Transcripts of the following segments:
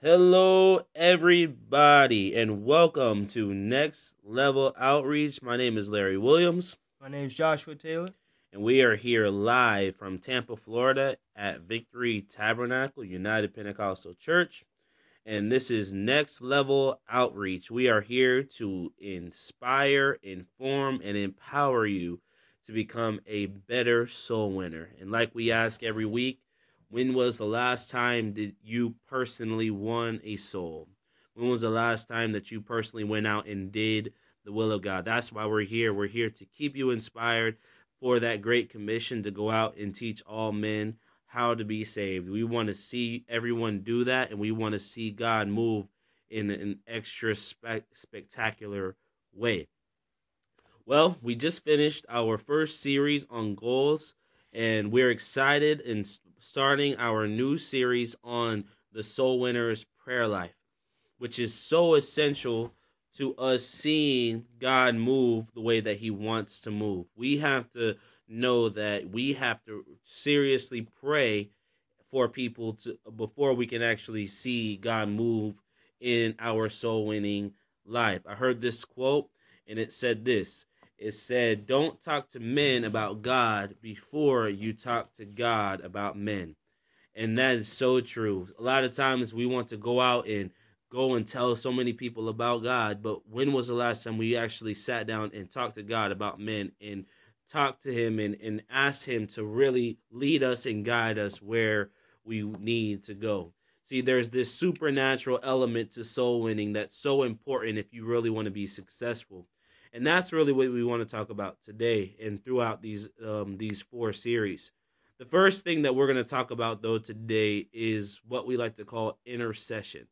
Hello, everybody, and welcome to Next Level Outreach. My name is Larry Williams, My name is Joshua Taylor. and we are here live from Tampa, Florida at Victory Tabernacle United Pentecostal Church. And this is Next Level Outreach. We are here to inspire, inform, and empower you to become a better soul winner. And like we ask every week, when was the last time that you personally won a soul? When was the last time that you personally went out and did the will of God? That's why we're here. We're here to keep you inspired for that great commission to go out and teach all men how to be saved. We want to see everyone do that, and we want to see God move in an extra spec- spectacular way. Well, we just finished our first series on goals, and we're excited s- starting our new series on the soul winner's prayer life, which is so essential to us seeing God move the way that He wants to move. We have to know that we have to seriously pray for people to before we can actually see God move in our soul winning life. I heard this quote and it said this. It said, "Don't talk to men about God before you talk to God about men." And that is so true. A lot of times we want to go out and go and tell so many people about God, but when was the last time we actually sat down and talked to God about men and talked to him and, and asked him to really lead us and guide us where we need to go? See, there's this supernatural element to soul winning that's so important if you really want to be successful. And that's really what we want to talk about today and throughout these um, these four series. The first thing that we're going to talk about though today is what we like to call intercession.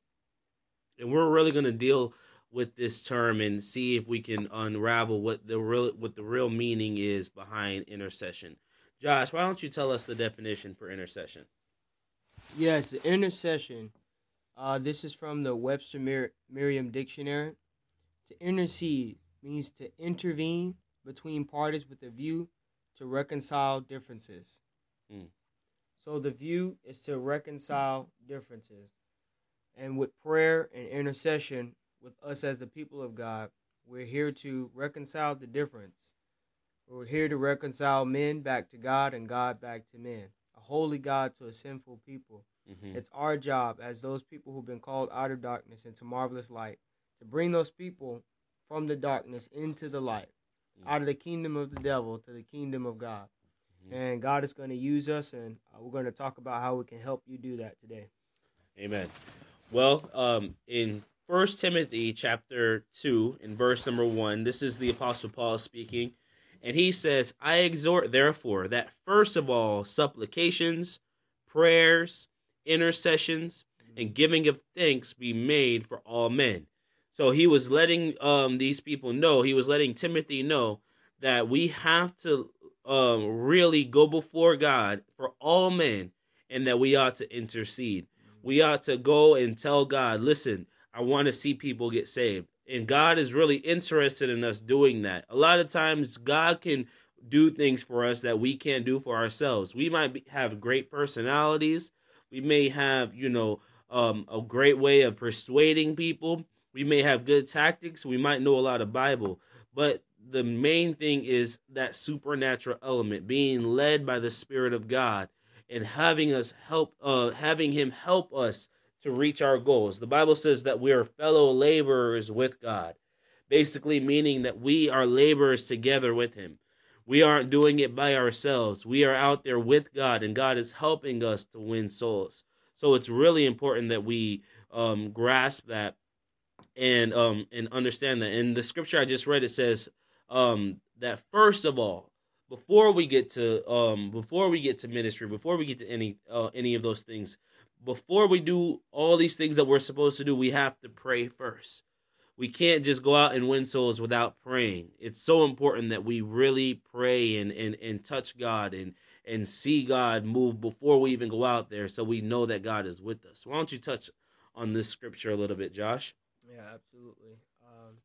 And we're really going to deal with this term and see if we can unravel what the real what the real meaning is behind intercession. Josh, why don't you tell us the definition for intercession? Yes, intercession. Uh, this is from the Webster Mer- Merriam Dictionary. To intercede means to intervene between parties with a view to reconcile differences. Mm. So the view is to reconcile differences. And with prayer and intercession, with us as the people of God, we're here to reconcile the difference. We're here to reconcile men back to God and God back to men. A holy God to a sinful people. Mm-hmm. It's our job as those people who've been called out of darkness into marvelous light to bring those people from the darkness into the light, Mm. out of the kingdom of the devil to the kingdom of God. Mhm. And God is going to use us, and uh, we're going to talk about how we can help you do that today. Amen. Well, um, in First Timothy chapter two, in verse number one, this is the Apostle Paul speaking, and he says, "I exhort, therefore, that first of all supplications, prayers, intercessions, and giving of thanks be made for all men." So he was letting um these people know, he was letting Timothy know that we have to um really go before God for all men, and that we ought to intercede we ought to go and tell God, listen, I want to see people get saved. And God is really interested in us doing that. A lot of times, God can do things for us that we can't do for ourselves. We might be, have great personalities. We may have, you know, um, a great way of persuading people. We may have good tactics. We might know a lot of Bible. But the main thing is that supernatural element, being led by the Spirit of God and having us help uh having him help us to reach our goals. The Bible says that we are fellow laborers with God. Basically meaning that we are laborers together with him. We aren't doing it by ourselves. We are out there with God and God is helping us to win souls. So it's really important that we um grasp that and um and understand that. In the scripture I just read it says um that first of all before we get to um before we get to ministry before we get to any uh, any of those things before we do all these things that we're supposed to do we have to pray first. We can't just go out and win souls without praying. It's so important that we really pray and and, and touch god and and see god move before we even go out there so we know that god is with us. Why don't you touch on this scripture a little bit josh Yeah, absolutely. Um,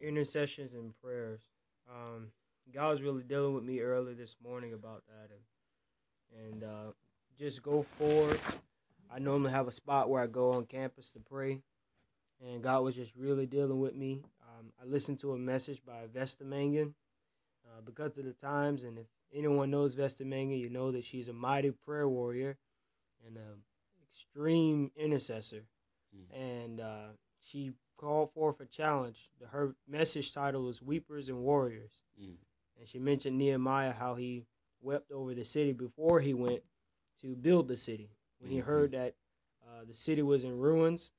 intercessions and prayers. Um, God was really dealing with me early this morning about that, and and uh, just go forward I normally have a spot where I go on campus to pray, and God was just really dealing with me. Um, I listened to a message by Vesta Mangun uh, because of the times, and if anyone knows Vesta Mangun, you know that she's a mighty prayer warrior and an extreme intercessor, mm. and uh, she called forth a challenge. Her message title was "Weepers and Warriors," mm. and she mentioned Nehemiah how he wept over the city before he went to build the city. When he mm-hmm. heard that uh, the city was in ruins,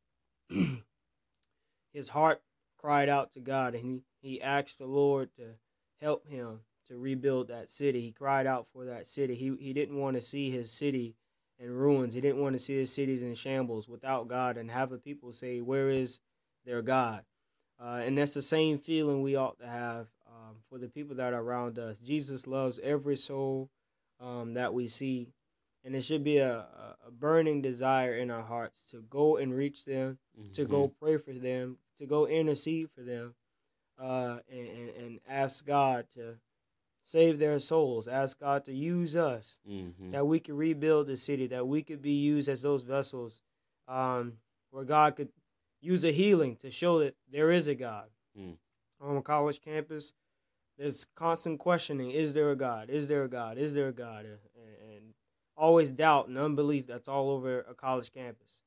his heart cried out to God and he, he asked the Lord to help him to rebuild that city. He cried out for that city. He, he didn't want to see his city in ruins. He didn't want to see his cities in shambles without God and have the people say, Where is their God? Uh, and that's the same feeling we ought to have um, for the people that are around us. Jesus loves every soul um, that we see and it should be a, a burning desire in our hearts to go and reach them, mm-hmm. to go mm-hmm. pray for them, to go intercede for them, uh, and, and, and, ask God to save their souls, ask God to use us, mm-hmm. that we could rebuild the city, that we could be used as those vessels um, where God could use a healing to show that there is a God. Mm. On a college campus, there's constant questioning: Is there a God? Is there a God? Is there a God? And always doubt and unbelief that's all over a college campus.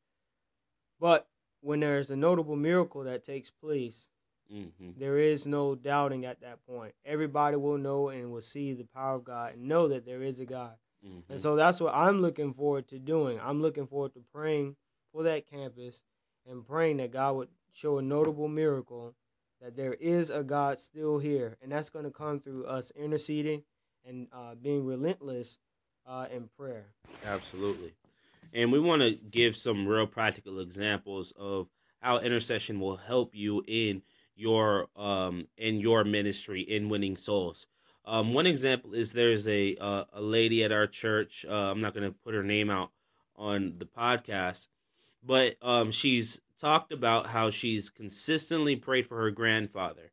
But when there's a notable miracle that takes place, mm-hmm. there is no doubting at that point. Everybody will know and will see the power of God and know that there is a God. Mm-hmm. And so that's what I'm looking forward to doing. I'm looking forward to praying for that campus and praying that God would show a notable miracle that there is a God still here. And that's going to come through us interceding and uh, being relentless uh, in prayer. Absolutely. And we want to give some real practical examples of how intercession will help you in your um in your ministry in winning souls. Um, one example is there's a uh, a lady at our church. Uh, I'm not going to put her name out on the podcast, but um, she's talked about how she's consistently prayed for her grandfather,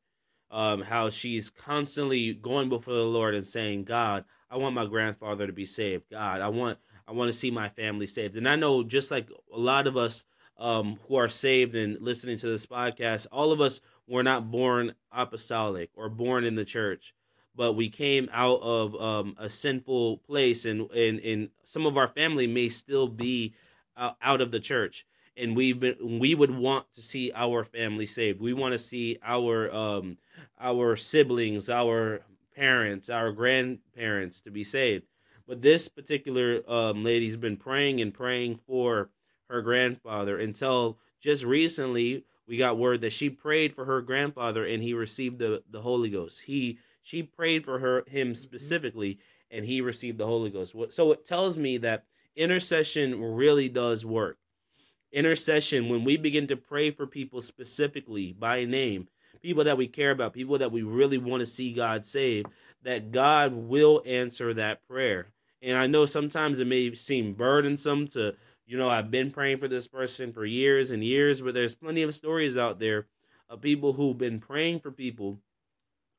um, how she's constantly going before the Lord and saying, "God, I want my grandfather to be saved. God, I want I want to see my family saved. And I know just like a lot of us um, who are saved and listening to this podcast, all of us were not born apostolic or born in the church, but we came out of um, a sinful place, and, and and some of our family may still be out of the church. And we've been, we would want to see our family saved. We want to see our um, our siblings, our parents, our grandparents to be saved. But this particular um, lady's been praying and praying for her grandfather until just recently we got word that she prayed for her grandfather and he received the, the Holy Ghost. He she prayed for her him mm-hmm. specifically and he received the Holy Ghost. So it tells me that intercession really does work. Intercession, when we begin to pray for people specifically by name, people that we care about, people that we really want to see God save, that God will answer that prayer. And I know sometimes it may seem burdensome to, you know, I've been praying for this person for years and years, but there's plenty of stories out there of people who've been praying for people,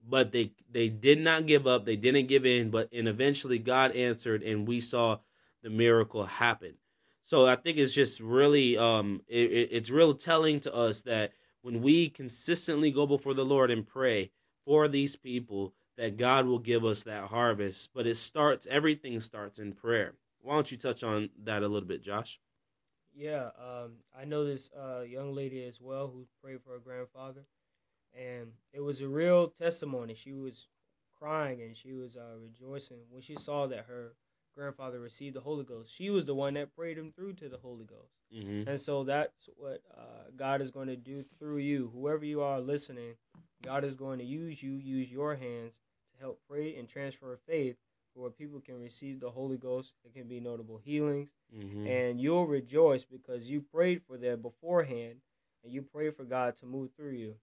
but they they did not give up, they didn't give in, but and eventually God answered and we saw the miracle happen. So I think it's just really um it, it's real telling to us that when we consistently go before the Lord and pray for these people, that God will give us that harvest. But it starts, everything starts in prayer. Why don't you touch on that a little bit, Josh? Yeah, um, I know this uh, young lady as well who prayed for her grandfather, and it was a real testimony. She was crying and she was uh, rejoicing when she saw that her grandfather received the Holy Ghost. She was the one that prayed him through to the Holy Ghost. Mm-hmm. And so that's what uh, God is going to do through you. Whoever you are listening, God is going to use you, use your hands to help pray and transfer faith where people can receive the Holy Ghost. It can be notable healings. Mm-hmm. And you'll rejoice because you prayed for that beforehand and you prayed for God to move through you.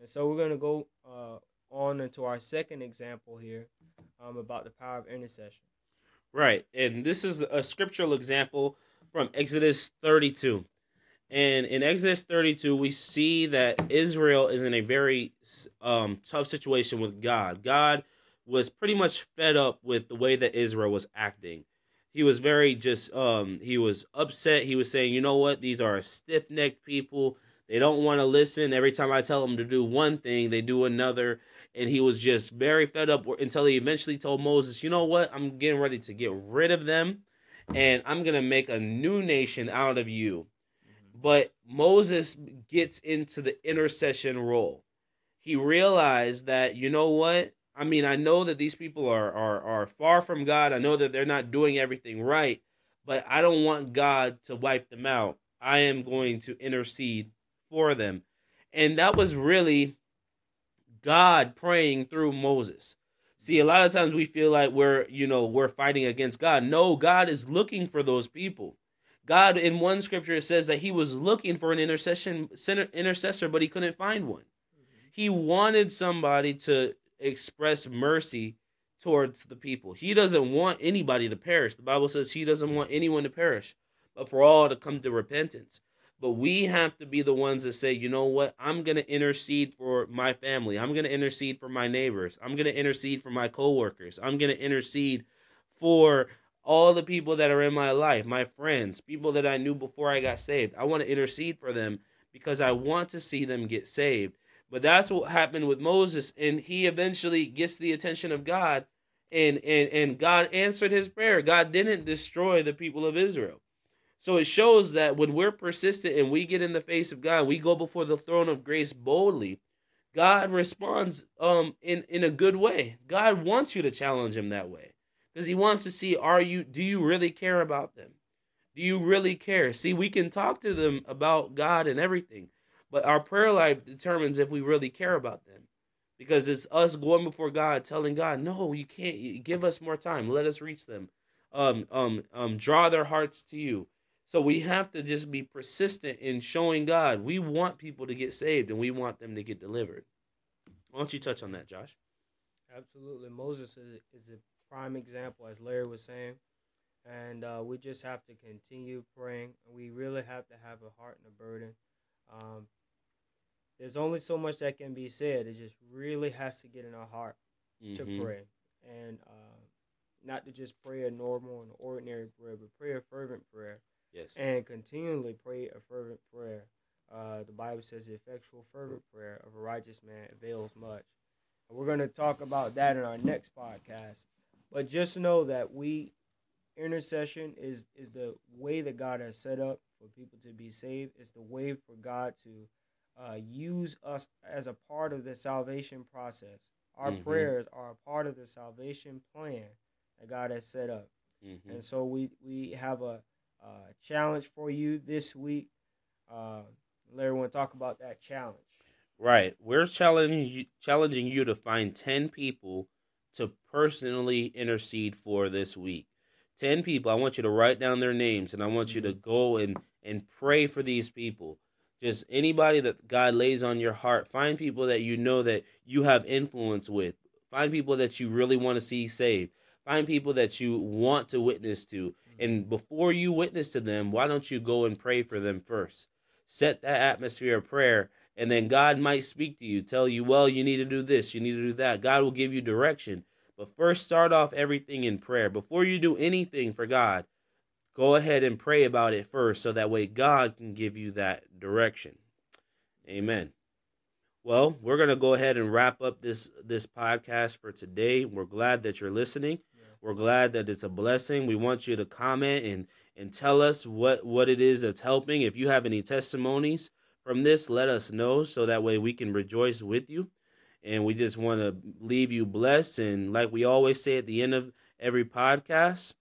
And so we're going to go uh, on into our second example here um, about the power of intercession. Right. And this is a scriptural example from Exodus 32. And in Exodus 32, we see that Israel is in a very um, tough situation with God. God was pretty much fed up with the way that Israel was acting. he was very just um he was upset. He was saying, "You know what? These are stiff-necked people. They don't want to listen. Every time I tell them to do one thing, they do another." And he was just very fed up until he eventually told Moses, "You know what? I'm getting ready to get rid of them, and I'm going to make a new nation out of you." But Moses gets into the intercession role. He realized that, you know what? I mean, I know that these people are, are, are far from God. I know that they're not doing everything right, but I don't want God to wipe them out. I am going to intercede for them. And that was really God praying through Moses. See, a lot of times we feel like we're, you know, we're fighting against God. No, God is looking for those people. God, in one scripture, it says that he was looking for an intercession intercessor, but he couldn't find one. He wanted somebody to express mercy towards the people. He doesn't want anybody to perish. The Bible says he doesn't want anyone to perish, but for all to come to repentance. But we have to be the ones that say, you know what? I'm going to intercede for my family. I'm going to intercede for my neighbors. I'm going to intercede for my coworkers. I'm going to intercede for all the people that are in my life, my friends, people that I knew before I got saved. I want to intercede for them because I want to see them get saved. But that's what happened with Moses, and he eventually gets the attention of God, and and and God answered his prayer. God didn't destroy the people of Israel. So it shows that when we're persistent and we get in the face of God, we go before the throne of grace boldly. God responds um in in a good way. God wants you to challenge him that way because he wants to see are you do you really care about them? Do you really care? See, we can talk to them about God and everything, but our prayer life determines if we really care about them. Because it's us going before God, telling God, "No, you can't. Give us more time. Let us reach them. Um, um, um, draw their hearts to you." So we have to just be persistent in showing God we want people to get saved and we want them to get delivered. Why don't you touch on that, Josh? Absolutely. Moses is, a prime example, as Larry was saying. And uh, we just have to continue praying. We really have to have a heart and a burden. Um, there's only so much that can be said. It just really has to get in our heart mm-hmm. to pray. And uh, not to just pray a normal and ordinary prayer, but pray a fervent prayer Yes. And continually pray a fervent prayer. Uh, the Bible says the effectual fervent prayer of a righteous man avails much. And we're going to talk about that in our next podcast. But just know that we intercession is is the way that God has set up for people to be saved. It's the way for God to uh, use us as a part of the salvation process. Our mm-hmm. prayers are a part of the salvation plan that God has set up. Mm-hmm. And so we we have a uh, challenge for you this week. Uh, Larry, want to talk about that challenge? Right, we're challenging you, challenging you to find ten people to personally intercede for this week. Ten people. I want you to write down their names, and I want you to mm-hmm. go and and pray for these people. Just anybody that God lays on your heart. Find people that you know that you have influence with. Find people that you really want to see saved. Find people that you want to witness to. And before you witness to them, why don't you go and pray for them first? Set that atmosphere of prayer, and then God might speak to you, tell you, well, you need to do this, you need to do that. God will give you direction. But first, start off everything in prayer. Before you do anything for God, go ahead and pray about it first so that way God can give you that direction. Amen. Well, we're going to go ahead and wrap up this this podcast for today. We're glad that you're listening. We're glad that it's a blessing. We want you to comment and and tell us what what it is that's helping. If you have any testimonies from this, let us know so that way we can rejoice with you. And we just want to leave you blessed. And like we always say at the end of every podcast,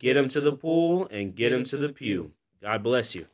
get them to the pool and get them to the pew. God bless you.